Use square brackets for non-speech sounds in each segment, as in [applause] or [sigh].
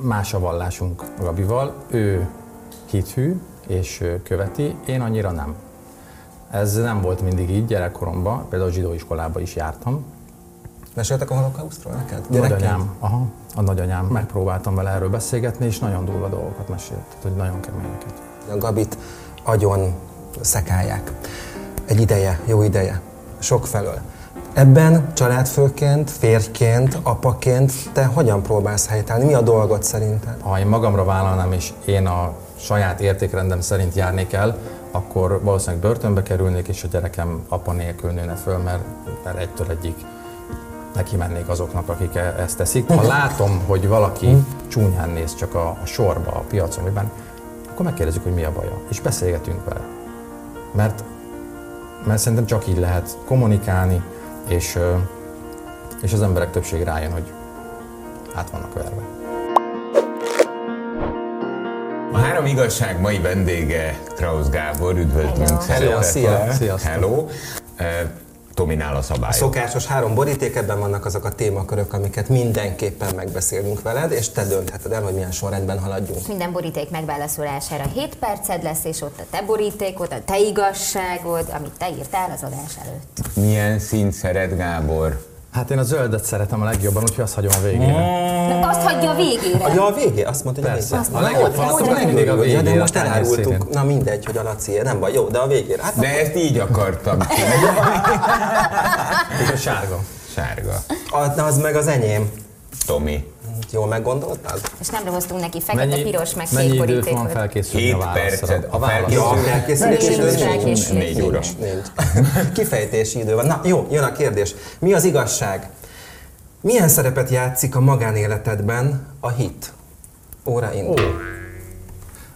más a vallásunk Gabival. Ő hithű és követi, én annyira nem. Ez nem volt mindig így gyerekkoromban, például a zsidó iskolába is jártam. Meséltek a holokausztról neked? Nagyanyám, aha, a nagyanyám. Megpróbáltam vele erről beszélgetni, és nagyon durva dolgokat mesélt, tehát, hogy nagyon keményeket. A Gabit agyon szekálják. Egy ideje, jó ideje, sok felől. Ebben családfőként, férjként, apaként te hogyan próbálsz helytállni? Mi a dolgot szerinted? Ha én magamra vállalnám, és én a saját értékrendem szerint járnék el, akkor valószínűleg börtönbe kerülnék, és a gyerekem apa nélkül nőne föl, mert, mert egytől egyik neki mennék azoknak, akik e- ezt teszik. Ha látom, hogy valaki csúnyán néz csak a, a sorba, a piacon, miben, akkor megkérdezzük, hogy mi a baja, és beszélgetünk vele. Mert, mert szerintem csak így lehet kommunikálni, és, és az emberek többség rájön, hogy át vannak verve. A három igazság mai vendége Krausz Gábor, üdvözlünk Hello. Szia. Hello. Dominál a A szabály. szokásos három boríték, ebben vannak azok a témakörök, amiket mindenképpen megbeszélünk veled, és te döntheted el, hogy milyen sorrendben haladjunk. Minden boríték megválaszolására 7 perced lesz, és ott a te borítékod, a te igazságod, amit te írtál az adás előtt. Milyen színt szeret Gábor? Hát én a zöldet szeretem a legjobban, úgyhogy azt hagyom a végére. Na, azt hagyja a végére. Ja, a végé? Azt mondta, hogy Persze. a végé. A legjobb mindig a Ja, de végére, most elárultuk. Na mindegy, hogy a Laci, nem baj. Jó, de a végére. Hát De ezt így akartam csinálni. [laughs] És a sárga. Sárga. az, az meg az enyém. Tomi. Jól meggondoltad? És nem hoztunk neki fekete, piros, meg mennyi kék időt van felkészülni Hét a válaszra? perced. A Nincs idő. Négy óra. [laughs] Kifejtési idő van. Na jó, jön a kérdés. Mi az igazság? Milyen szerepet játszik a magánéletedben a hit? Óra indul.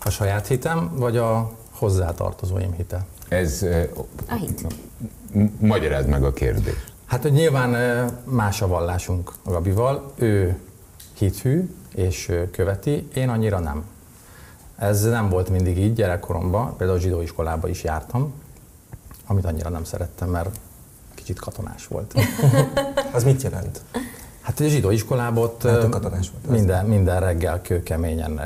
A saját hitem, vagy a hozzátartozóim hite? Ez... A hit. Magyarázd meg a kérdést. Hát, hogy nyilván más a vallásunk a Gabival. Ő hithű és követi, én annyira nem. Ez nem volt mindig így gyerekkoromban, például a zsidó iskolába is jártam, amit annyira nem szerettem, mert kicsit katonás volt. [laughs] Az mit jelent? Hát a zsidó iskolában ott Hát, katonás volt, minden, minden reggel kőkeményen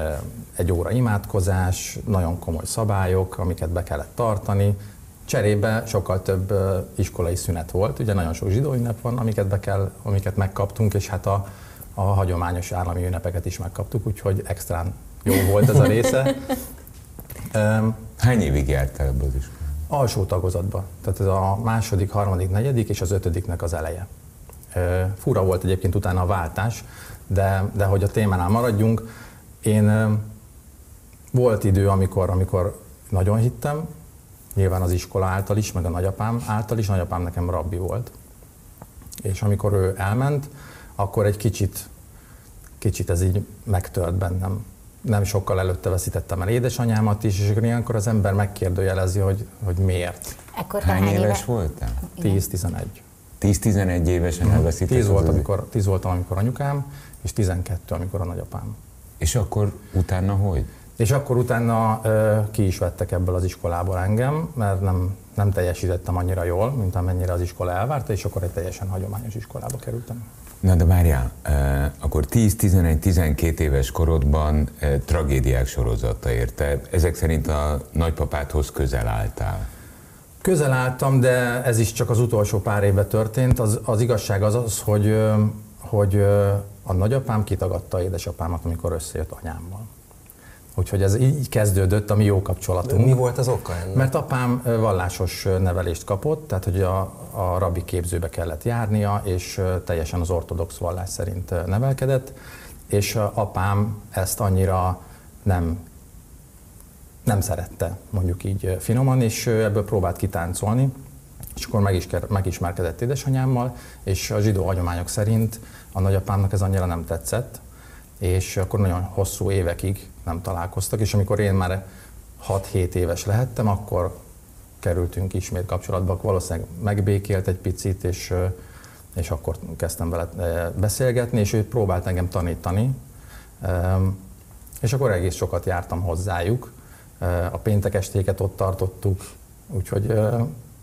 egy óra imádkozás, nagyon komoly szabályok, amiket be kellett tartani. Cserébe sokkal több iskolai szünet volt, ugye nagyon sok zsidó ünnep van, amiket, be kell, amiket megkaptunk, és hát a, a hagyományos állami ünnepeket is megkaptuk, úgyhogy extrán jó volt ez a része. [laughs] Hány évig jártál ebbe az iskolában? alsó tagozatba. Tehát ez a második, harmadik, negyedik és az ötödiknek az eleje. Fura volt egyébként utána a váltás, de, de hogy a témánál maradjunk, én volt idő, amikor, amikor nagyon hittem, nyilván az iskola által is, meg a nagyapám által is, nagyapám nekem rabbi volt. És amikor ő elment, akkor egy kicsit, kicsit ez így megtört bennem. Nem sokkal előtte veszítettem el édesanyámat is, és ilyenkor az ember megkérdőjelezi, hogy, hogy miért. Ekkor Hány hány éves éve? voltál? 10-11. 10-11 évesen elveszítetted 10 volt, az- amikor, 10 voltam, amikor anyukám, és 12, amikor a nagyapám. És akkor utána hogy? És akkor utána ö, ki is vettek ebből az iskolából engem, mert nem, nem teljesítettem annyira jól, mint amennyire az iskola elvárta, és akkor egy teljesen hagyományos iskolába kerültem. Na de várjál, akkor 10-11-12 éves korodban tragédiák sorozata érte. Ezek szerint a nagypapádhoz közel álltál. Közel álltam, de ez is csak az utolsó pár évben történt. Az, az igazság az az, hogy, hogy a nagyapám kitagadta édesapámat, amikor összejött anyámmal. Úgyhogy ez így kezdődött a mi jó kapcsolatunk. Mi volt az oka ennek? Mert apám vallásos nevelést kapott, tehát hogy a, a rabbi képzőbe kellett járnia, és teljesen az ortodox vallás szerint nevelkedett, és apám ezt annyira nem, nem szerette, mondjuk így finoman, és ebből próbált kitáncolni, és akkor meg is, megismerkedett édesanyámmal, és a zsidó hagyományok szerint a nagyapámnak ez annyira nem tetszett, és akkor nagyon hosszú évekig nem találkoztak, és amikor én már 6-7 éves lehettem, akkor kerültünk ismét kapcsolatba, valószínűleg megbékélt egy picit, és, és akkor kezdtem vele beszélgetni, és ő próbált engem tanítani, és akkor egész sokat jártam hozzájuk, a péntek estéket ott tartottuk, úgyhogy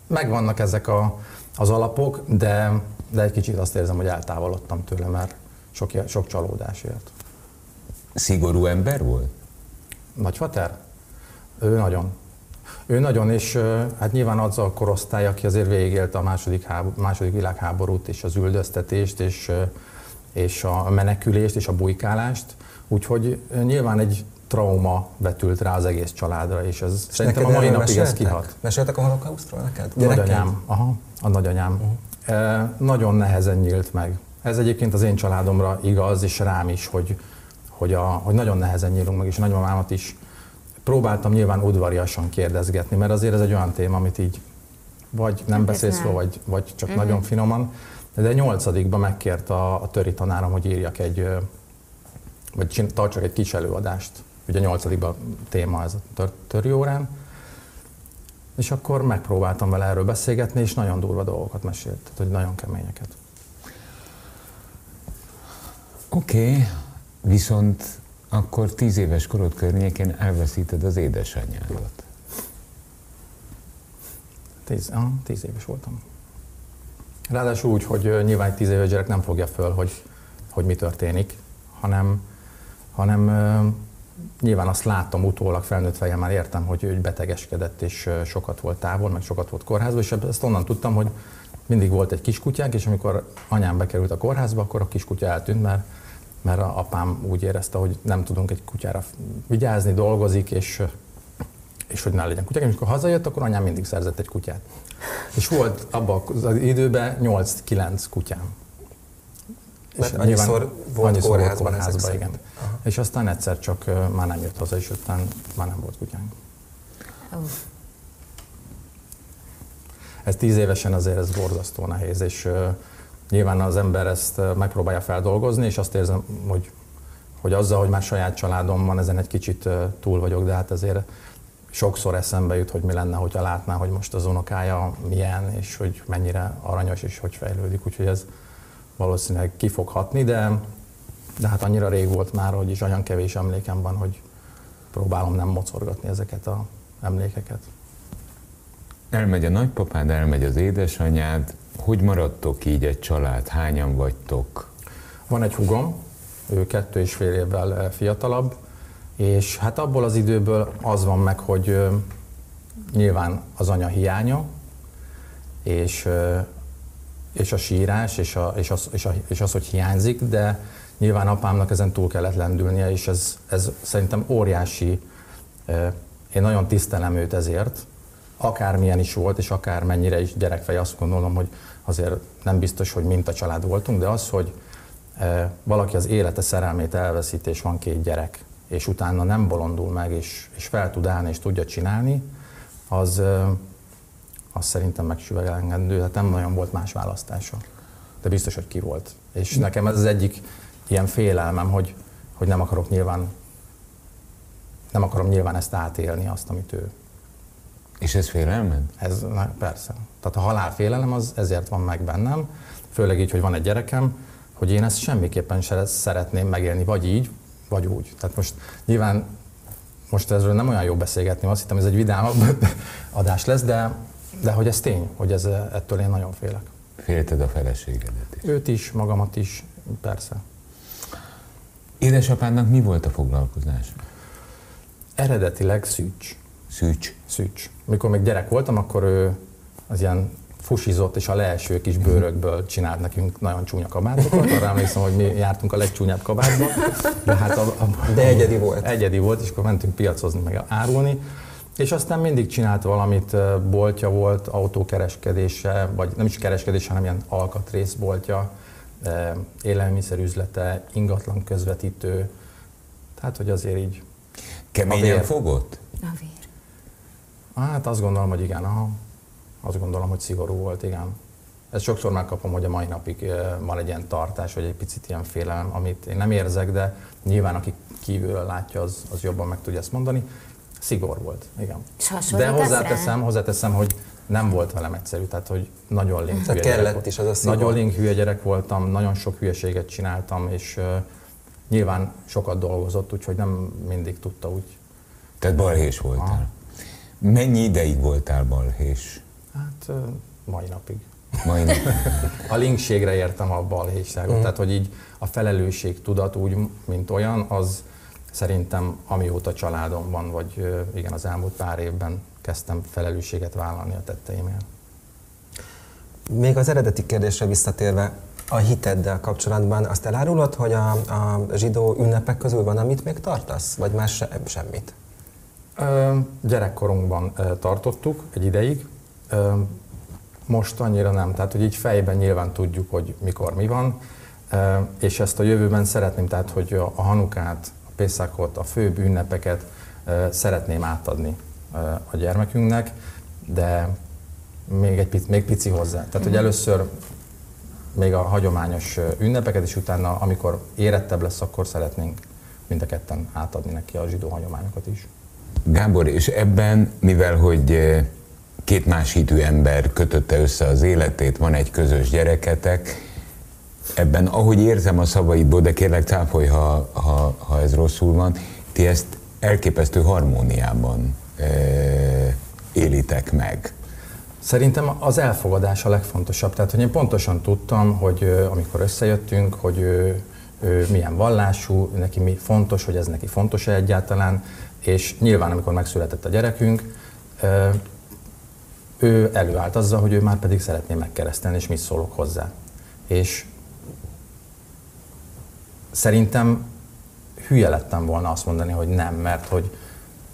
megvannak ezek a, az alapok, de, de egy kicsit azt érzem, hogy eltávolodtam tőle, mert sok, sok csalódás ért. Szigorú ember volt? Nagyfater? Ő nagyon. Ő nagyon, és hát nyilván az a korosztály, aki azért végigélte a második, háború, második világháborút, és az üldöztetést, és, és a menekülést, és a bujkálást, úgyhogy nyilván egy trauma vetült rá az egész családra, és ez és szerintem a mai napig ez kihat. Meséltek a holokausztról neked? Nagyanyám, aha, a nagyanyám. Uh-huh. E, nagyon nehezen nyílt meg. Ez egyébként az én családomra igaz, és rám is, hogy, hogy, a, hogy nagyon nehezen nyílunk meg, és nagymamámat is próbáltam nyilván udvariasan kérdezgetni, mert azért ez egy olyan téma, amit így vagy nem hát beszélsz róla, vagy, vagy csak uh-huh. nagyon finoman. De nyolcadikban megkért a, a töri tanárom, hogy írjak egy, vagy tartsak egy kis előadást. Ugye nyolcadikban téma ez a tör, töri órán. És akkor megpróbáltam vele erről beszélgetni, és nagyon durva dolgokat mesélt, tehát hogy nagyon keményeket. Oké, okay. Viszont akkor tíz éves korod környékén elveszíted az édesanyjádat. Tíz, ah, tíz éves voltam. Ráadásul úgy, hogy nyilván egy tíz éves gyerek nem fogja föl, hogy, hogy mi történik, hanem, hanem nyilván azt láttam utólag felnőtt fejemmel már értem, hogy ő betegeskedett, és sokat volt távol, meg sokat volt kórházban, és ezt onnan tudtam, hogy mindig volt egy kiskutyánk, és amikor anyám bekerült a kórházba, akkor a kiskutya eltűnt, mert mert a apám úgy érezte, hogy nem tudunk egy kutyára vigyázni, dolgozik, és, és hogy ne legyen kutyák. És amikor hazajött, akkor anyám mindig szerzett egy kutyát. És volt abban az időben 8-9 kutyám. Mert és annyiszor volt annyiszor kórházban, volt kórházban igen. Aha. És aztán egyszer csak már nem jött haza, és aztán már nem volt kutyánk. Oh. Ez tíz évesen azért ez borzasztó nehéz, és Nyilván az ember ezt megpróbálja feldolgozni, és azt érzem, hogy, hogy azzal, hogy már saját családom van, ezen egy kicsit túl vagyok, de hát azért sokszor eszembe jut, hogy mi lenne, hogyha látná, hogy most az unokája milyen, és hogy mennyire aranyos, és hogy fejlődik. Úgyhogy ez valószínűleg ki fog hatni, de, de hát annyira rég volt már, hogy is olyan kevés emlékem van, hogy próbálom nem mocorgatni ezeket a emlékeket. Elmegy a nagypapád, elmegy az édesanyád, hogy maradtok így egy család? Hányan vagytok? Van egy hugom, ő kettő és fél évvel eh, fiatalabb, és hát abból az időből az van meg, hogy nyilván az anya hiánya, és, és a sírás, és, a, és, az, és, a, és az, hogy hiányzik, de nyilván apámnak ezen túl kellett lendülnie, és ez, ez szerintem óriási, én nagyon tisztelem őt ezért, akármilyen is volt, és akármennyire is gyerekfej, azt gondolom, hogy azért nem biztos, hogy mint a család voltunk, de az, hogy e, valaki az élete szerelmét elveszít, és van két gyerek, és utána nem bolondul meg, és, és fel tud állni, és tudja csinálni, az, e, az szerintem megsüvegelengedő, tehát nem nagyon volt más választása. De biztos, hogy ki volt. És nekem ez az egyik ilyen félelmem, hogy, hogy nem akarok nyilván nem akarom nyilván ezt átélni, azt, amit ő és ez félelmed? Ez, na, persze. Tehát a halálfélelem az ezért van meg bennem, főleg így, hogy van egy gyerekem, hogy én ezt semmiképpen se szeretném megélni, vagy így, vagy úgy. Tehát most nyilván most ezről nem olyan jó beszélgetni, azt hittem ez egy vidámabb [laughs] adás lesz, de, de hogy ez tény, hogy ez, ettől én nagyon félek. Félted a feleségedet is? Őt is, magamat is, persze. Édesapádnak mi volt a foglalkozás? Eredetileg szűcs. Szűcs? Szűcs. Mikor még gyerek voltam, akkor ő az ilyen fusizott, és a leeső kis bőrökből csinált nekünk nagyon csúnya kabátokat. Arra emlékszem, hogy mi jártunk a legcsúnyább kabátba. De, hát a, a, de egyedi volt. Egyedi volt, és akkor mentünk piacozni, meg árulni. És aztán mindig csinált valamit, boltja volt, autókereskedése, vagy nem is kereskedés, hanem ilyen alkatrészboltja, élelmiszerüzlete, ingatlan közvetítő. Tehát, hogy azért így... Keményen fogott? A vér. Hát azt gondolom, hogy igen, aha. Azt gondolom, hogy szigorú volt, igen. Ezt sokszor megkapom, hogy a mai napig van egy ilyen tartás, vagy egy picit ilyen félelem, amit én nem érzek, de nyilván aki kívülről látja, az, az jobban meg tudja ezt mondani. Szigor volt, igen. De hozzáteszem, hozzáteszem, hogy nem volt velem egyszerű, tehát hogy nagyon link hülye kellett gyerek is az a szigor. Nagyon link hülye gyerek voltam, nagyon sok hülyeséget csináltam, és uh, nyilván sokat dolgozott, úgyhogy nem mindig tudta úgy. Tehát balhés voltál? Aha. Mennyi ideig voltál balhés? Hát mai napig. Mai napig. [laughs] a linkségre értem a balhéságot, mm. tehát hogy így a felelősség tudat úgy, mint olyan, az szerintem amióta családom van, vagy igen, az elmúlt pár évben kezdtem felelősséget vállalni a tetteimért. Még az eredeti kérdésre visszatérve, a hiteddel kapcsolatban azt elárulod, hogy a, a zsidó ünnepek közül van, amit még tartasz? Vagy más se, semmit? Gyerekkorunkban tartottuk egy ideig. Most annyira nem. Tehát, hogy így fejben nyilván tudjuk, hogy mikor mi van. És ezt a jövőben szeretném, tehát, hogy a Hanukát, a Pészakot, a főbb ünnepeket szeretném átadni a gyermekünknek, de még egy még pici hozzá. Tehát, hogy először még a hagyományos ünnepeket, és utána, amikor érettebb lesz, akkor szeretnénk mind a ketten átadni neki a zsidó hagyományokat is. Gábor, és ebben, mivel hogy két más hitű ember kötötte össze az életét, van egy közös gyereketek, ebben, ahogy érzem a szavaidból, de kérlek cáfolj, ha, ha, ha ez rosszul van, ti ezt elképesztő harmóniában e, élitek meg. Szerintem az elfogadás a legfontosabb. Tehát, hogy én pontosan tudtam, hogy amikor összejöttünk, hogy ő, ő milyen vallású, neki mi fontos, hogy ez neki fontos-e egyáltalán, és nyilván, amikor megszületett a gyerekünk, ő előállt azzal, hogy ő már pedig szeretné megkeresztelni, és mit szólok hozzá. És szerintem hülye lettem volna azt mondani, hogy nem, mert hogy,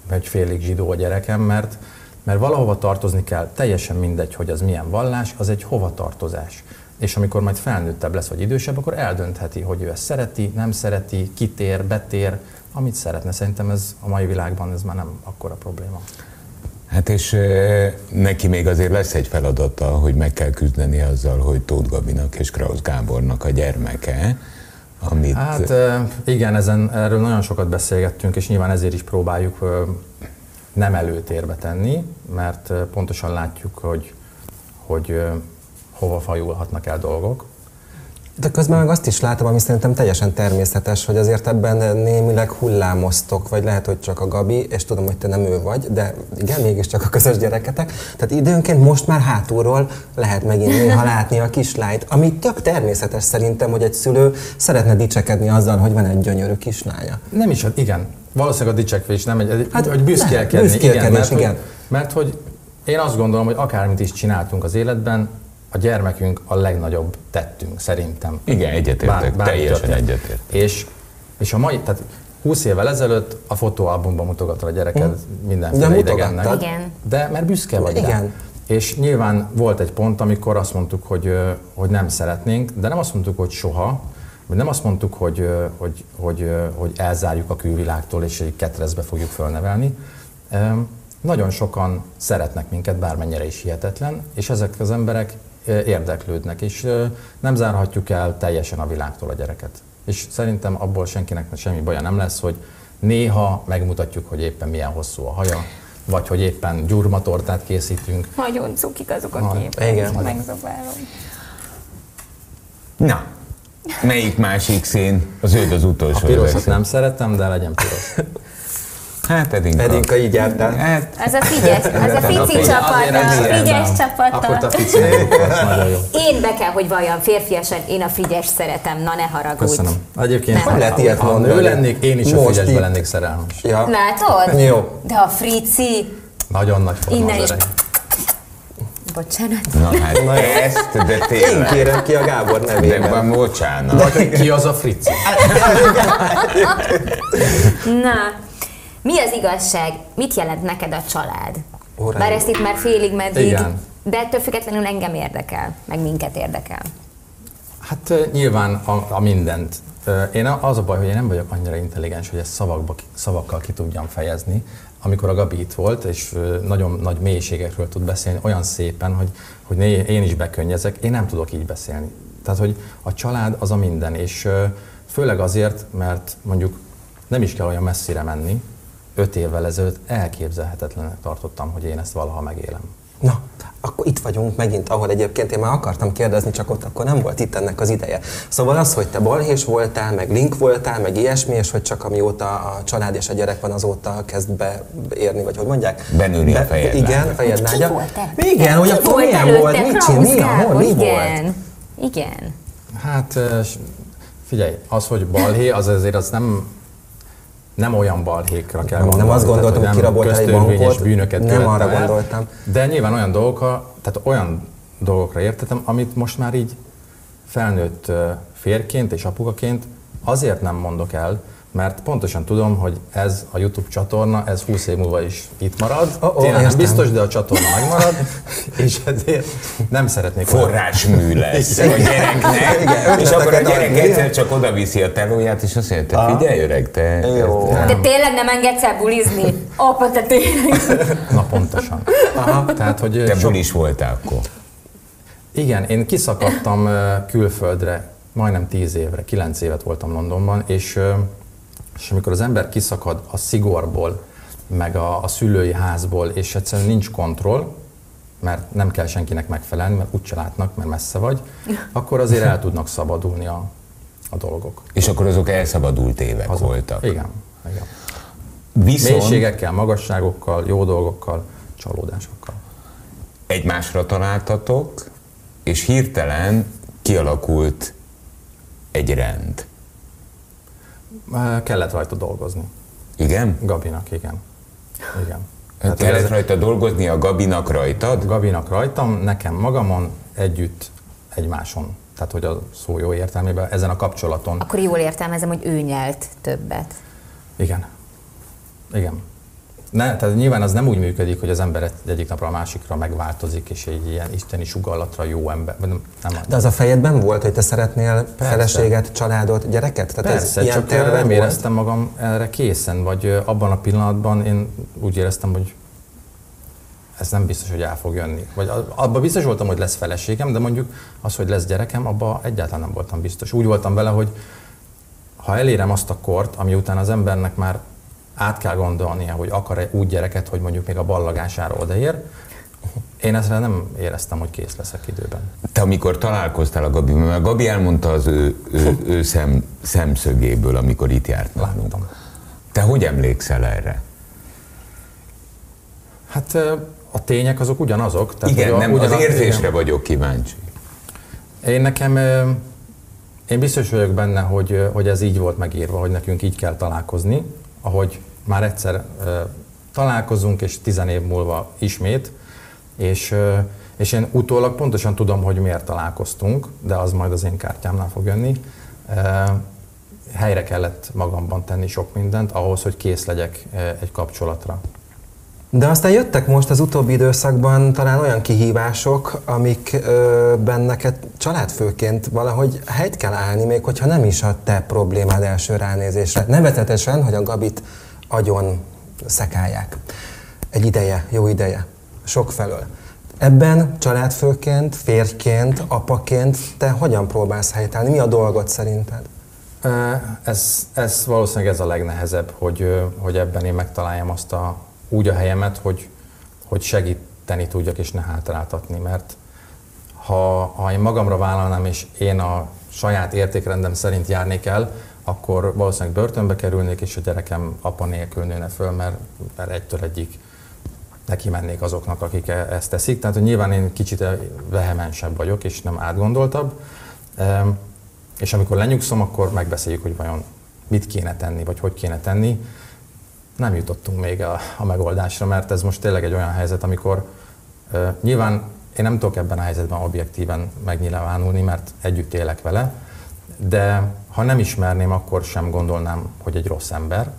hogy félig zsidó a gyerekem, mert mert valahova tartozni kell, teljesen mindegy, hogy az milyen vallás, az egy hovatartozás. És amikor majd felnőttebb lesz, vagy idősebb, akkor eldöntheti, hogy ő ezt szereti, nem szereti, kitér, betér, amit szeretne. Szerintem ez a mai világban ez már nem akkora probléma. Hát és neki még azért lesz egy feladata, hogy meg kell küzdeni azzal, hogy Tóth Gabinak és Krausz Gábornak a gyermeke, amit... Hát igen, ezen, erről nagyon sokat beszélgettünk, és nyilván ezért is próbáljuk nem előtérbe tenni, mert pontosan látjuk, hogy, hogy hova fajulhatnak el dolgok. De közben meg azt is látom, ami szerintem teljesen természetes, hogy azért ebben némileg hullámoztok, vagy lehet, hogy csak a Gabi, és tudom, hogy te nem ő vagy, de igen, mégiscsak a közös gyereketek. Tehát időnként most már hátulról lehet megint néha látni a kislányt, ami tök természetes szerintem, hogy egy szülő szeretne dicsekedni azzal, hogy van egy gyönyörű kislánya. Nem is, igen. Valószínűleg a dicsekvés nem egy, hát, hogy büszkélkedni. büszkélkedni igen, mert, igen. Hogy, mert hogy én azt gondolom, hogy akármit is csináltunk az életben, a gyermekünk a legnagyobb tettünk, szerintem. Igen, egyetértek, bár, teljesen egyetértek. És, és a mai, tehát 20 évvel ezelőtt a fotóalbumban mutogatod a gyereked hmm. mindenféle idegennek. Igen. De mert büszke vagy Igen. Rá. És nyilván volt egy pont, amikor azt mondtuk, hogy, hogy nem szeretnénk, de nem azt mondtuk, hogy soha, vagy nem azt mondtuk, hogy, hogy, hogy, hogy elzárjuk a külvilágtól, és egy ketrezbe fogjuk fölnevelni. Nagyon sokan szeretnek minket, bármennyire is hihetetlen, és ezek az emberek érdeklődnek, és nem zárhatjuk el teljesen a világtól a gyereket. És szerintem abból senkinek semmi baja nem lesz, hogy néha megmutatjuk, hogy éppen milyen hosszú a haja, vagy hogy éppen gyurmatortát készítünk. Nagyon cukik azok a képek, igen, megzabálom. Na, melyik másik szín? Az zöld az utolsó. A pirosat nem szeretem, de legyen piros. [laughs] Hát Edinka. Edinka így jártál. Hát, ez a Figyes, ez a Fici csapata, Figyes csapata. Akkor a Fici. Én be kell, hogy valljam férfiasan, én a Figyes szeretem, na ne haragudj. Köszönöm. Egyébként nem lehet ilyet mondani. Ő lennék, én is a Figyesbe lennék szerelmes. Ja. Látod? Jó. De a Frici... Nagyon nagy forma Innen is. Bocsánat. Na hát Na, ezt, de tényleg. Én kérem ki a Gábor nevében. De bocsánat. Vagy ki az a Frici? Na, mi az igazság? Mit jelent neked a család? Uraim. Bár ezt itt már félig meddig, Igen. de ettől függetlenül engem érdekel, meg minket érdekel. Hát nyilván a, a mindent. Én az a baj, hogy én nem vagyok annyira intelligens, hogy ezt szavakba, szavakkal ki tudjam fejezni. Amikor a Gabi itt volt, és nagyon nagy mélységekről tud beszélni, olyan szépen, hogy, hogy én is bekönnyezek, én nem tudok így beszélni. Tehát, hogy a család az a minden, és főleg azért, mert mondjuk nem is kell olyan messzire menni, öt évvel ezelőtt elképzelhetetlenek tartottam, hogy én ezt valaha megélem. Na, akkor itt vagyunk megint, ahol egyébként én már akartam kérdezni, csak ott akkor nem volt itt ennek az ideje. Szóval az, hogy te balhés voltál, meg link voltál, meg ilyesmi, és hogy csak amióta a család és a gyerek van, azóta kezd beérni, vagy hogy mondják? Benőni Be, a fejed Igen, fejed nágya. Igen, hogy akkor milyen volt, mit csinál, mi, ahol, mi volt? Igen. Hát figyelj, az, hogy balhé, az azért az nem nem olyan balhékra kell gondolni. Nem azt gondoltam, hogy kiraboltál egy bankot, bűnöket nem arra el, gondoltam. De nyilván olyan dolgokra, tehát olyan dolgokra értettem, amit most már így felnőtt férként és apukaként azért nem mondok el, mert pontosan tudom, hogy ez a YouTube csatorna, ez 20 év múlva is itt marad. Oh, oh, Tényleg nem biztos, de a csatorna megmarad, [laughs] és ezért nem szeretnék... Forrásmű lesz a gyereknek, Igen, és akkor a gyerek egyszer csak oda viszi a telóját, és azt mondja, te figyelj öreg, te... Jó. De tényleg nem engedsz el bulizni? Apa, te tényleg... [laughs] Na pontosan. Aha. Tehát, hogy te bulis voltál akkor. Igen, én kiszakadtam külföldre majdnem 10 évre, 9 évet voltam Londonban, és és amikor az ember kiszakad a szigorból, meg a, a szülői házból, és egyszerűen nincs kontroll, mert nem kell senkinek megfelelni, mert úgyse látnak, mert messze vagy, [laughs] akkor azért el tudnak szabadulni a, a dolgok. És akkor azok elszabadult évek azok, voltak. Igen, igen. Viszont... Mélységekkel, magasságokkal, jó dolgokkal, csalódásokkal. Egymásra találtatok, és hirtelen kialakult egy rend. Kellett rajta dolgozni. Igen? Gabinak, igen. Igen. Hát kellett ez... rajta dolgozni a Gabinak rajtad? Gabinak rajtam, nekem magamon, együtt egymáson. Tehát, hogy a szó jó értelmében, ezen a kapcsolaton. Akkor jól értelmezem, hogy ő nyelt többet. Igen. Igen. Ne, tehát nyilván az nem úgy működik, hogy az ember egyik napra a másikra megváltozik, és egy ilyen isteni sugallatra jó ember. Nem, nem De az a fejedben volt, hogy te szeretnél Persze. feleséget, családot, gyereket? Tehát Persze, ez csak nem volt? éreztem magam erre készen, vagy abban a pillanatban én úgy éreztem, hogy ez nem biztos, hogy el fog jönni. Vagy abban biztos voltam, hogy lesz feleségem, de mondjuk az, hogy lesz gyerekem, abban egyáltalán nem voltam biztos. Úgy voltam vele, hogy ha elérem azt a kort, ami után az embernek már át kell gondolnia, hogy akar-e úgy gyereket, hogy mondjuk még a ballagására odaér. Én ezzel nem éreztem, hogy kész leszek időben. Te amikor találkoztál a Gabi, mert Gabi elmondta az ő, ő, ő szem, szemszögéből, amikor itt járt nálunk. Te hogy emlékszel erre? Hát a tények azok ugyanazok. Tehát igen, nem, ugyanaz, az érzésre igen. vagyok kíváncsi. Én nekem, én biztos vagyok benne, hogy, hogy ez így volt megírva, hogy nekünk így kell találkozni, ahogy már egyszer találkozunk, és tizen év múlva ismét, és, és én utólag pontosan tudom, hogy miért találkoztunk, de az majd az én kártyámnál fog jönni. Helyre kellett magamban tenni sok mindent ahhoz, hogy kész legyek egy kapcsolatra. De aztán jöttek most az utóbbi időszakban talán olyan kihívások, amikben neked családfőként valahogy helyt kell állni, még hogyha nem is a te problémád első ránézésre. Nevetetesen, hogy a Gabit agyon szekálják. Egy ideje, jó ideje, sok felől. Ebben családfőként, férjként, apaként te hogyan próbálsz helytállni? Mi a dolgot szerinted? Ez, ez valószínűleg ez a legnehezebb, hogy, hogy ebben én megtaláljam azt a, úgy a helyemet, hogy, hogy segíteni tudjak és ne hátráltatni, mert ha, ha én magamra vállalnám, és én a saját értékrendem szerint járnék el, akkor valószínűleg börtönbe kerülnék, és a gyerekem apa nélkül nőne föl, mert, mert egytől egyik neki mennék azoknak, akik e- ezt teszik. Tehát hogy nyilván én kicsit vehemensebb vagyok, és nem átgondoltabb. És amikor lenyugszom, akkor megbeszéljük, hogy vajon mit kéne tenni, vagy hogy kéne tenni. Nem jutottunk még a, a megoldásra, mert ez most tényleg egy olyan helyzet, amikor nyilván én nem tudok ebben a helyzetben objektíven megnyilvánulni, mert együtt élek vele, de ha nem ismerném, akkor sem gondolnám, hogy egy rossz ember.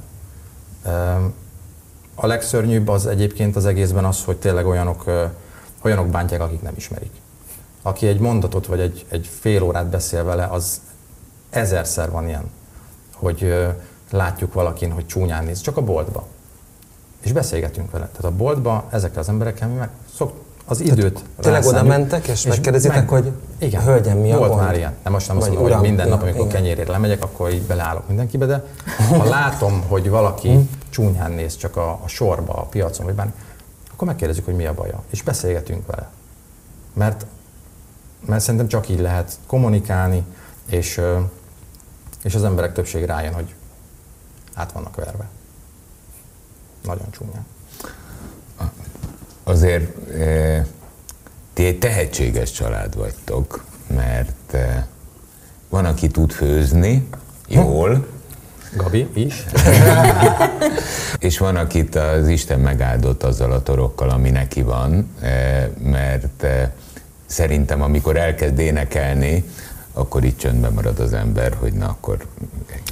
A legszörnyűbb az egyébként az egészben az, hogy tényleg olyanok, olyanok bántják, akik nem ismerik. Aki egy mondatot vagy egy, egy fél órát beszél vele, az ezerszer van ilyen, hogy látjuk valakin, hogy csúnyán néz, csak a boltba. És beszélgetünk vele. Tehát a boltba ezekkel az emberekkel mi meg szok, az időt Tényleg oda mentek, és, és megkérdezitek, meg, hogy igen, hölgyem, mi a Volt gond? már ilyen. Nem most nem azt mondom, hogy minden nap, amikor igen. kenyérért lemegyek, akkor így beleállok mindenkibe, de [laughs] ha látom, hogy valaki hm? csúnyán néz csak a, a sorba, a piacon, vagy bármi, akkor megkérdezzük, hogy mi a baja, és beszélgetünk vele. Mert, mert szerintem csak így lehet kommunikálni, és, és az emberek többség rájön, hogy át vannak verve. Nagyon csúnyán azért e, ti egy tehetséges család vagytok, mert e, van, aki tud főzni jól, Gabi is. [laughs] és van, akit az Isten megáldott azzal a torokkal, ami neki van, eh, mert eh, szerintem amikor elkezd énekelni, akkor itt csöndben marad az ember, hogy na akkor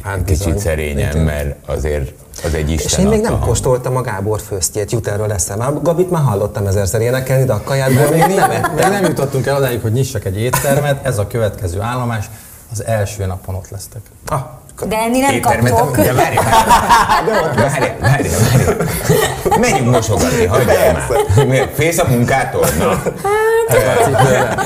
hát kicsit bizony. szerényen, Igen. mert azért az egy Isten És én még nem hang. kóstoltam a Gábor főztjét, jut erről eszem. Gabit már hallottam ezerszer énekelni, de a kajádból még nem ettem. Még nem jutottunk el odáig, hogy nyissak egy éttermet, ez a következő állomás, az első napon ott lesztek. Ah, de enni nem kaptok. De várj, várj. Menjünk mosogatni, hagyjál már. Fész a munkától? Na. Hát,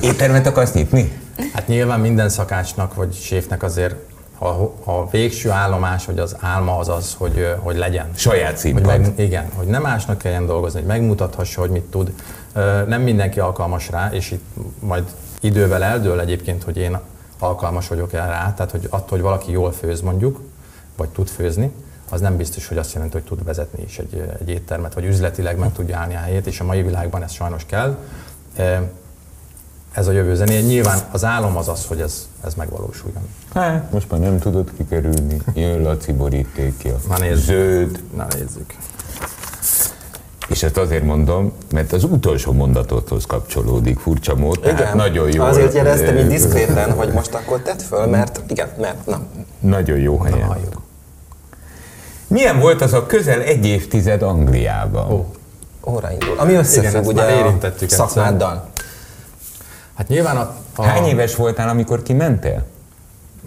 Éttermet akarsz nyitni? Hát nyilván minden szakácsnak vagy séfnek azért a, a végső állomás, vagy az álma az az, hogy, hogy legyen. Saját színpad. Hogy meg, igen, hogy nem másnak kelljen dolgozni, hogy megmutathassa, hogy mit tud. Nem mindenki alkalmas rá, és itt majd idővel eldől egyébként, hogy én alkalmas vagyok el rá, tehát hogy attól, hogy valaki jól főz mondjuk, vagy tud főzni, az nem biztos, hogy azt jelenti, hogy tud vezetni is egy, egy éttermet, vagy üzletileg meg tudja állni a helyét, és a mai világban ez sajnos kell. Ez a jövő zené. Nyilván az álom az az, hogy ez, ez megvalósuljon. Hát, most már nem tudod kikerülni. Jön Laci borítékja. Na nézzük. Zöld. Na nézzük. És ezt azért mondom, mert az utolsó mondatothoz kapcsolódik furcsa mód, igen. nagyon jó. Azért jeleztem így diszkréten, hogy most akkor tedd föl, mert igen, mert na. Nagyon jó helyen. Na, Milyen volt az a közel egy évtized Angliában? Ó. Óra indul. Ami összefügg ugye a szakmáddal. Hát nyilván a, a... Hány éves voltál, amikor kimentél?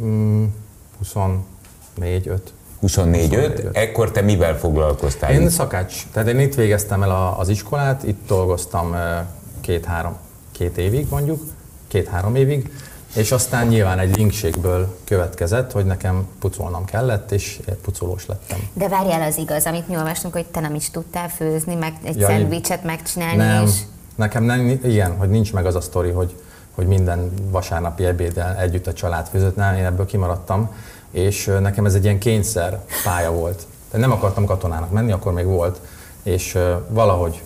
Mm, 24 5 24-5, ekkor te mivel foglalkoztál? Én szakács, tehát én itt végeztem el az iskolát, itt dolgoztam két-három, két évig mondjuk, két-három évig, és aztán nyilván egy linkségből következett, hogy nekem pucolnom kellett, és pucolós lettem. De várjál az igaz, amit mi olvastunk, hogy te nem is tudtál főzni, meg egy ja, szendvicset megcsinálni nem, és... Nekem nem, igen, hogy nincs meg az a sztori, hogy, hogy minden vasárnapi ebéddel együtt a család főzött, én ebből kimaradtam és nekem ez egy ilyen kényszer pálya volt. Tehát nem akartam katonának menni, akkor még volt, és valahogy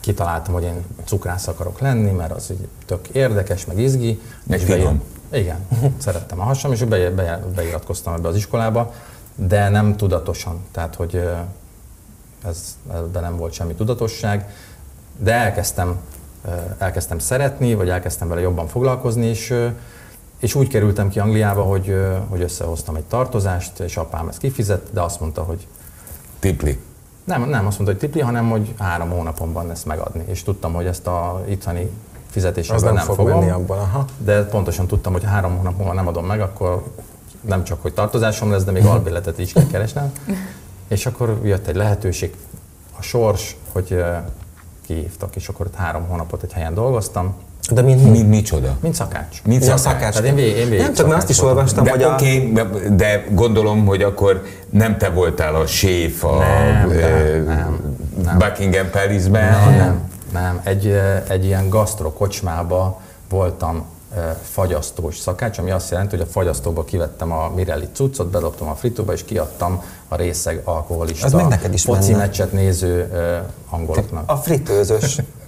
kitaláltam, hogy én cukrász akarok lenni, mert az így tök érdekes, meg izgi. Meg finom. Igen, szerettem a hasam, és be, be, beiratkoztam ebbe az iskolába, de nem tudatosan, tehát hogy ez, ebben nem volt semmi tudatosság, de elkezdtem, elkezdtem szeretni, vagy elkezdtem vele jobban foglalkozni, és és úgy kerültem ki Angliába, hogy, hogy összehoztam egy tartozást, és apám ezt kifizett, de azt mondta, hogy... Tipli. Nem, nem azt mondta, hogy tipli, hanem hogy három hónapon van ezt megadni. És tudtam, hogy ezt a itthoni fizetésben nem, nem fog fogom, menni abban, aha. de pontosan tudtam, hogy három hónap múlva nem adom meg, akkor nem csak, hogy tartozásom lesz, de még albérletet is kell keresnem. [laughs] és akkor jött egy lehetőség, a sors, hogy kihívtak, és akkor három hónapot egy helyen dolgoztam, de mint, mint micsoda? Mint szakács. Mint szakács. szakács. Tehát én, vég, én nem, csak azt is olvastam, de, hogy a... Okay, de gondolom, hogy akkor nem te voltál a séf a nem, uh, nem, nem. Buckingham Palace-ben. Nem, nem, nem. Egy, egy ilyen gasztrokocsmába voltam fagyasztós szakács, ami azt jelenti, hogy a fagyasztóba kivettem a Mirelli cuccot, bedobtam a fritóba, és kiadtam a részeg alkoholista, Az meg neked is foci meccset néző angoloknak. A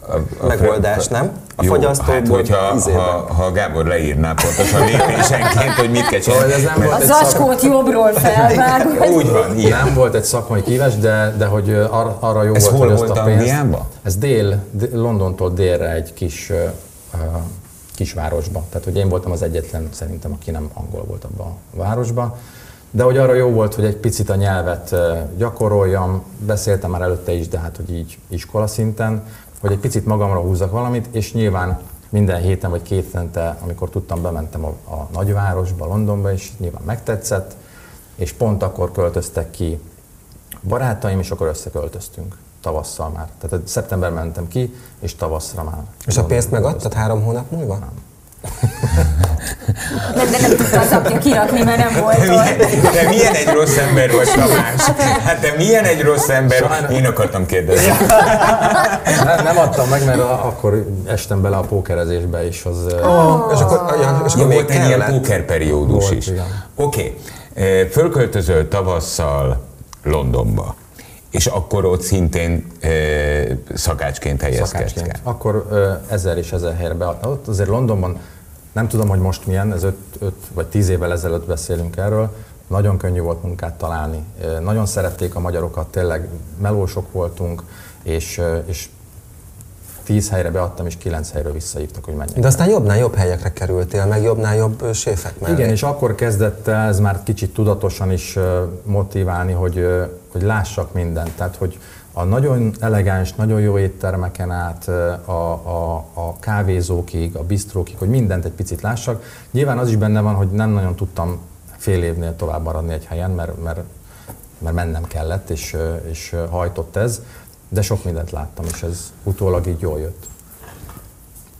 [laughs] a megoldás, nem? A Jó, hát hogyha ha, ha Gábor leírná pontosan lépésenként, hogy mit kell csinálni. Ez nem volt a zacskót jobbról felvágod. [laughs] Úgy van, ilyen. Nem volt egy szakmai kívás, de, de hogy ar, arra jó ez volt, hol hogy azt a pénzt... Ez dél, dél, Londontól délre egy kis uh, kisvárosba. Tehát, hogy én voltam az egyetlen szerintem, aki nem angol volt abban a városban. De hogy arra jó volt, hogy egy picit a nyelvet gyakoroljam, beszéltem már előtte is, de hát, hogy így iskola szinten, hogy egy picit magamra húzzak valamit, és nyilván minden héten vagy két hetente, amikor tudtam, bementem a, a nagyvárosba, Londonba, és nyilván megtetszett, és pont akkor költöztek ki barátaim, és akkor összeköltöztünk tavasszal már. Tehát szeptember mentem ki, és tavaszra már. És a pénzt megadtad három hónap múlva? Nem. Nem, de nem tudta az apja kirakni, mert nem volt de milyen, de milyen egy rossz ember vagy, Tamás? Hát te milyen egy rossz ember? Sajnos. Én akartam kérdezni. Nem, nem adtam meg, mert akkor estem bele a pókerezésbe is. Az, oh, és akkor, ja, és akkor ja, volt egy ilyen pókerperiódus is. Oké. Okay. Fölköltözöl tavasszal Londonba. És akkor ott szintén e, szakácsként helyezkedsz el. Akkor e, ezer és ezer helyre be. Ott azért Londonban, nem tudom, hogy most milyen, ez öt, öt vagy tíz évvel ezelőtt beszélünk erről, nagyon könnyű volt munkát találni. Nagyon szerették a magyarokat, tényleg melósok voltunk, és, és tíz helyre beadtam, és kilenc helyről visszahívtak, hogy menjek. De aztán jobbnál jobb helyekre kerültél, meg jobbnál jobb séfek mellé. Igen, és akkor kezdett el ez már kicsit tudatosan is motiválni, hogy, hogy lássak mindent. Tehát, hogy a nagyon elegáns, nagyon jó éttermeken át, a, a, a kávézókig, a bistrókig, hogy mindent egy picit lássak. Nyilván az is benne van, hogy nem nagyon tudtam fél évnél tovább maradni egy helyen, mert, mert, mert mennem kellett, és, és hajtott ez, de sok mindent láttam, és ez utólag így jól jött.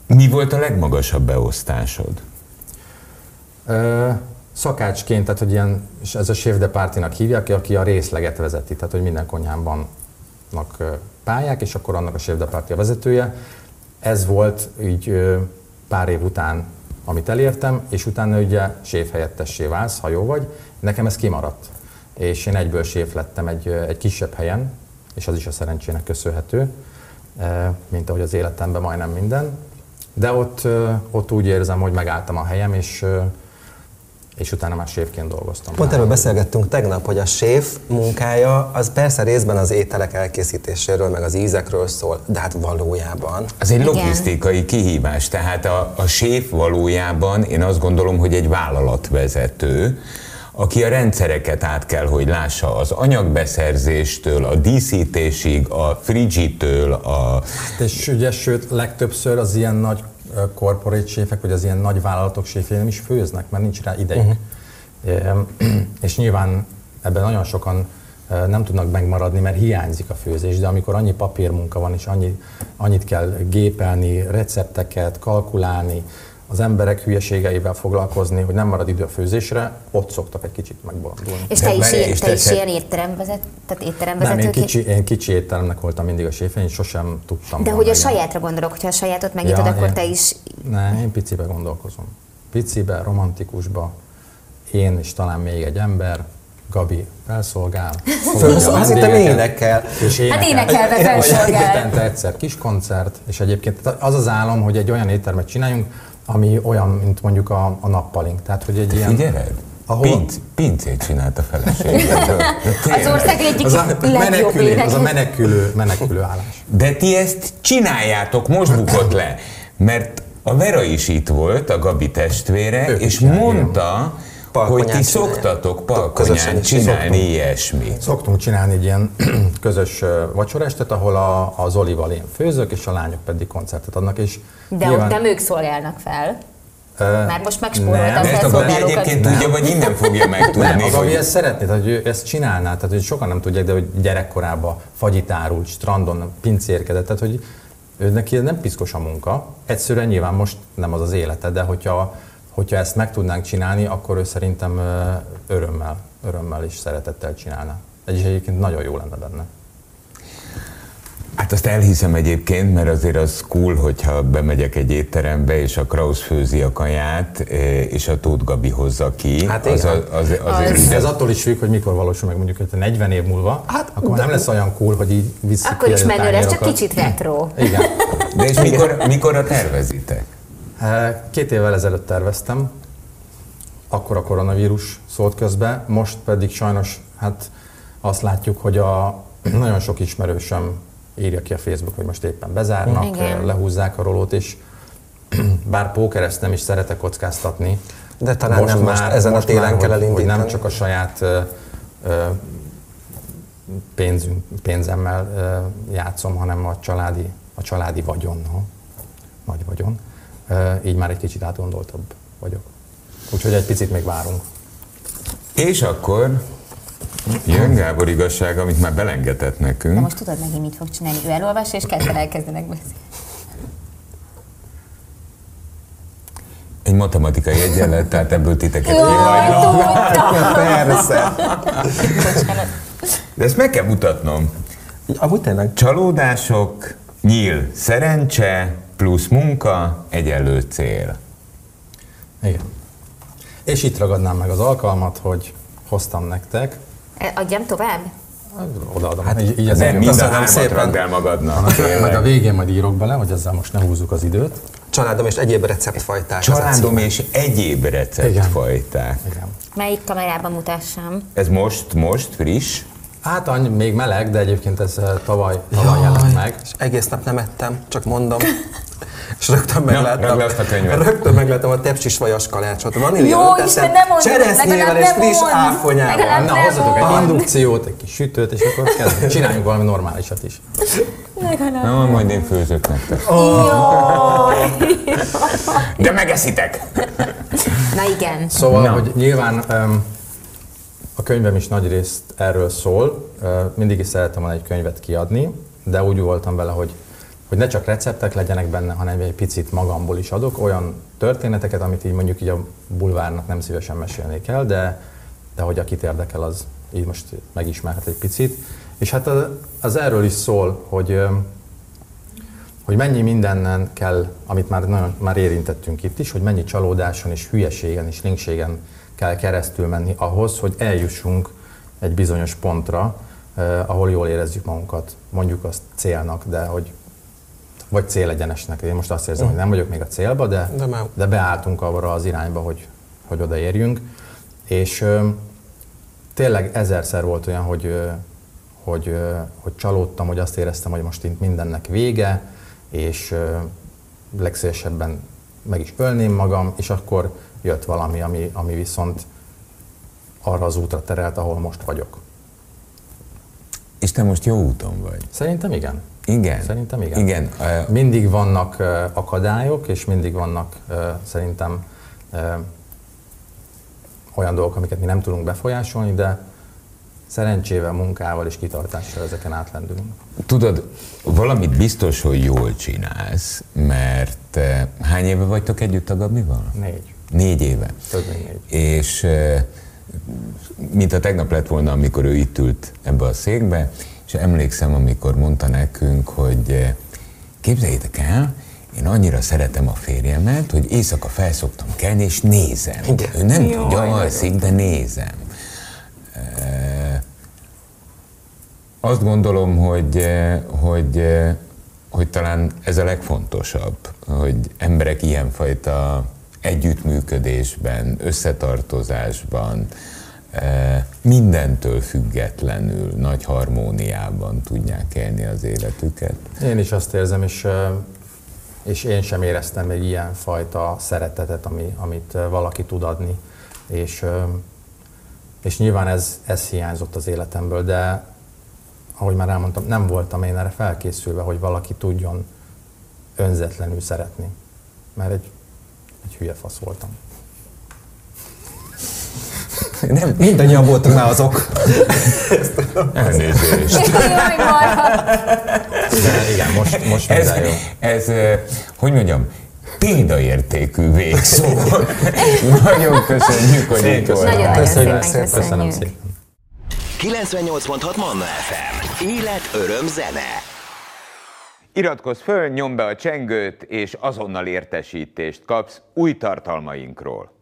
Mi volt a legmagasabb beosztásod? Ö, szakácsként, tehát hogy ilyen, és ez a chef de pártinak hívják, aki a részleget vezeti, tehát hogy minden konyhában pályák, és akkor annak a chef de a vezetője. Ez volt így pár év után, amit elértem, és utána ugye séf helyettessé válsz, ha jó vagy. Nekem ez kimaradt. És én egyből séf lettem egy, egy kisebb helyen, és az is a szerencsének köszönhető, mint ahogy az életemben majdnem minden. De ott, ott úgy érzem, hogy megálltam a helyem, és és utána már séfként dolgoztam. Pont erről beszélgettünk tegnap, hogy a séf munkája az persze részben az ételek elkészítéséről, meg az ízekről szól, de hát valójában. Az egy logisztikai kihívás, tehát a, a séf valójában én azt gondolom, hogy egy vállalatvezető, aki a rendszereket át kell, hogy lássa az anyagbeszerzéstől, a díszítésig, a frigitől, a... Hát és ugye, sőt, legtöbbször az ilyen nagy corporate séfek, vagy az ilyen nagy vállalatok séfjei nem is főznek, mert nincs rá idejük. Uh-huh. [clears throat] És nyilván ebben nagyon sokan nem tudnak megmaradni, mert hiányzik a főzés, de amikor annyi papírmunka van, és annyi, annyit kell gépelni, recepteket, kalkulálni, az emberek hülyeségeivel foglalkozni, hogy nem marad idő a főzésre, ott szoktak egy kicsit megbolondulni. És te is, és te is ilyen étteremvezet, tehát étteremvezető? Nem, én kicsi, én kicsi étteremnek voltam mindig a séfén, én sosem tudtam. De hogy a sajátra gondolok, hogyha a sajátot megnyitod, ja, akkor én, te is... Ne, én picibe gondolkozom. Picibe, romantikusba, én és talán még egy ember, Gabi felszolgál. Hát itt énekel. És énekel. Hát énekelve felszolgál. Hétente egyszer kis koncert, és egyébként az az álom, hogy egy olyan éttermet csináljunk, ami olyan, mint mondjuk a, a nappalink. Tehát, hogy egy ilyen... Figyeled? Ahol... Pinc, pincét csinált a feleségedről. [laughs] Az ország egyik az a menekülő, az a menekülő, menekülő állás. De ti ezt csináljátok, most bukott le. Mert a Vera is itt volt, a Gabi testvére, ők és mondta, hogy ti szoktatok palkonyán csinálni ilyesmit. Szoktunk csinálni egy ilyen [clears throat] közös vacsorástet, ahol a, az Olival én főzök, és a lányok pedig koncertet adnak. És de nyilván... ott nem ők szolgálnak fel. Már most megspórolta a Ezt a Gabi egyébként nem. tudja, vagy innen fogja [laughs] megtudni. Nem, a Gabi ezt szeretné, tehát, hogy ő ezt csinálná, tehát hogy sokan nem tudják, de hogy gyerekkorában fagyit árult, strandon pincérkedett, tehát hogy ő neki nem piszkos a munka. Egyszerűen nyilván most nem az az élete, de hogyha hogyha ezt meg tudnánk csinálni, akkor ő szerintem örömmel, örömmel és szeretettel csinálna. És egyébként nagyon jó lenne benne. Hát azt elhiszem egyébként, mert azért az cool, hogyha bemegyek egy étterembe, és a Kraus főzi a kaját, és a Tóth Gabi hozza ki. Hát az, az, az, az, az, ez attól is függ, hogy mikor valósul meg mondjuk, hogy 40 év múlva, hát, akkor de, nem lesz olyan cool, hogy így visszük Akkor is menő lesz, csak kicsit retro. Igen. De és mikor, mikor a tervezitek? Két évvel ezelőtt terveztem, akkor a koronavírus szólt közbe, most pedig sajnos hát azt látjuk, hogy a [clears throat] nagyon sok ismerősöm írja ki a Facebook, hogy most éppen bezárnak, Igen. lehúzzák a rolót, és [clears throat] bár pókereztem is szeretek kockáztatni. De talán most nem már, most ezen most a télen már, kell elindítani. Hogy nem csak a saját pénzünk, pénzemmel játszom, hanem a családi, a családi vagyon, no? nagy vagyon így már egy kicsit átgondoltabb vagyok. Úgyhogy egy picit még várunk. És akkor jön Gábor igazság, amit már belengetett nekünk. De most tudod megint mit fog csinálni. Ő elolvas, és kezdve elkezdenek beszélni. Egy matematikai egyenlet, tehát ebből titeket kihagynak. Persze. De ezt meg kell mutatnom. Amúgy tényleg. Csalódások, nyíl, szerencse, plusz munka, egyenlő cél. Igen. És itt ragadnám meg az alkalmat, hogy hoztam nektek. E, adjam tovább? Odaadom. Hát, így, így nem mind a szépen el magadnak. Majd a végén majd írok bele, hogy ezzel most ne húzzuk az időt. Családom és egyéb receptfajták. Családom és egyéb receptfajták. Igen. Igen. Melyik kamerában mutassam? Ez most, most friss? Hát annyi, még meleg, de egyébként ez tavaly, tavaly jelent meg. És egész nap nem ettem, csak mondom. [laughs] És rögtön megláttam, a könyvet. rögtön megláttam a tepsis vajas kalácsot. Vanília Jó, Isten, nem mondd, cseresznyével legalább és nem friss áfonyával. Legalább Na, nem hozzatok egy indukciót, egy kis sütőt, és akkor kezdjünk. Csináljunk valami normálisat is. Na, majd én főzök nektek. De megeszitek! Na igen. Szóval, Na. hogy nyilván um, a könyvem is nagy részt erről szól. Uh, mindig is szerettem volna egy könyvet kiadni, de úgy voltam vele, hogy, hogy ne csak receptek legyenek benne, hanem egy picit magamból is adok olyan történeteket, amit így mondjuk így a bulvárnak nem szívesen mesélnék el, de, de hogy akit érdekel, az így most megismerhet egy picit. És hát az, az erről is szól, hogy hogy mennyi mindennen kell, amit már, nagyon, már érintettünk itt is, hogy mennyi csalódáson és hülyeségen és linkségen kell keresztül menni ahhoz, hogy eljussunk egy bizonyos pontra, eh, ahol jól érezzük magunkat, mondjuk azt célnak, de hogy vagy célegyenesnek. Én most azt érzem, hogy nem vagyok még a célba, de, De már- de beálltunk arra az irányba, hogy, hogy odaérjünk. És ö, tényleg ezerszer volt olyan, hogy, ö, hogy, ö, hogy csalódtam, hogy azt éreztem, hogy most itt mindennek vége, és ö, legszélesebben meg is ölném magam, és akkor jött valami, ami, ami viszont arra az útra terelt, ahol most vagyok. És te most jó úton vagy. Szerintem igen. Igen? Szerintem igen. Igen. Mindig vannak akadályok, és mindig vannak szerintem olyan dolgok, amiket mi nem tudunk befolyásolni, de szerencsével, munkával és kitartással ezeken átlendülünk. Tudod, valamit biztos, hogy jól csinálsz, mert hány éve vagytok együtt a Gabival? Négy. Négy éve. Több mint négy. És mint a tegnap lett volna, amikor ő itt ült ebbe a székbe, és emlékszem, amikor mondta nekünk, hogy eh, képzeljétek el, én annyira szeretem a férjemet, hogy éjszaka felszoktam kelni, és nézem. Igen. Ő nem Jaj, tudja, alszik, de nézem. Eh, azt gondolom, hogy, eh, hogy, hogy talán ez a legfontosabb, hogy emberek ilyenfajta együttműködésben, összetartozásban, mindentől függetlenül, nagy harmóniában tudják élni az életüket. Én is azt érzem, és, ö, és én sem éreztem még ilyen fajta szeretetet, ami, amit ö, valaki tud adni. És, ö, és nyilván ez, ez hiányzott az életemből, de ahogy már elmondtam, nem voltam én erre felkészülve, hogy valaki tudjon önzetlenül szeretni. Mert egy, egy hülye fasz voltam. Nem, mindannyian voltunk már azok. Elnézést. Jaj. De igen, most, most Ez, jó. ez, hogy mondjam, példaértékű végszó. Nagyon köszönjük, hogy itt voltál. Köszönjük szépen. Köszönöm szépen. 98.6 Manna FM. Élet, öröm, zene. Iratkozz föl, nyomd be a csengőt, és azonnal értesítést kapsz új tartalmainkról.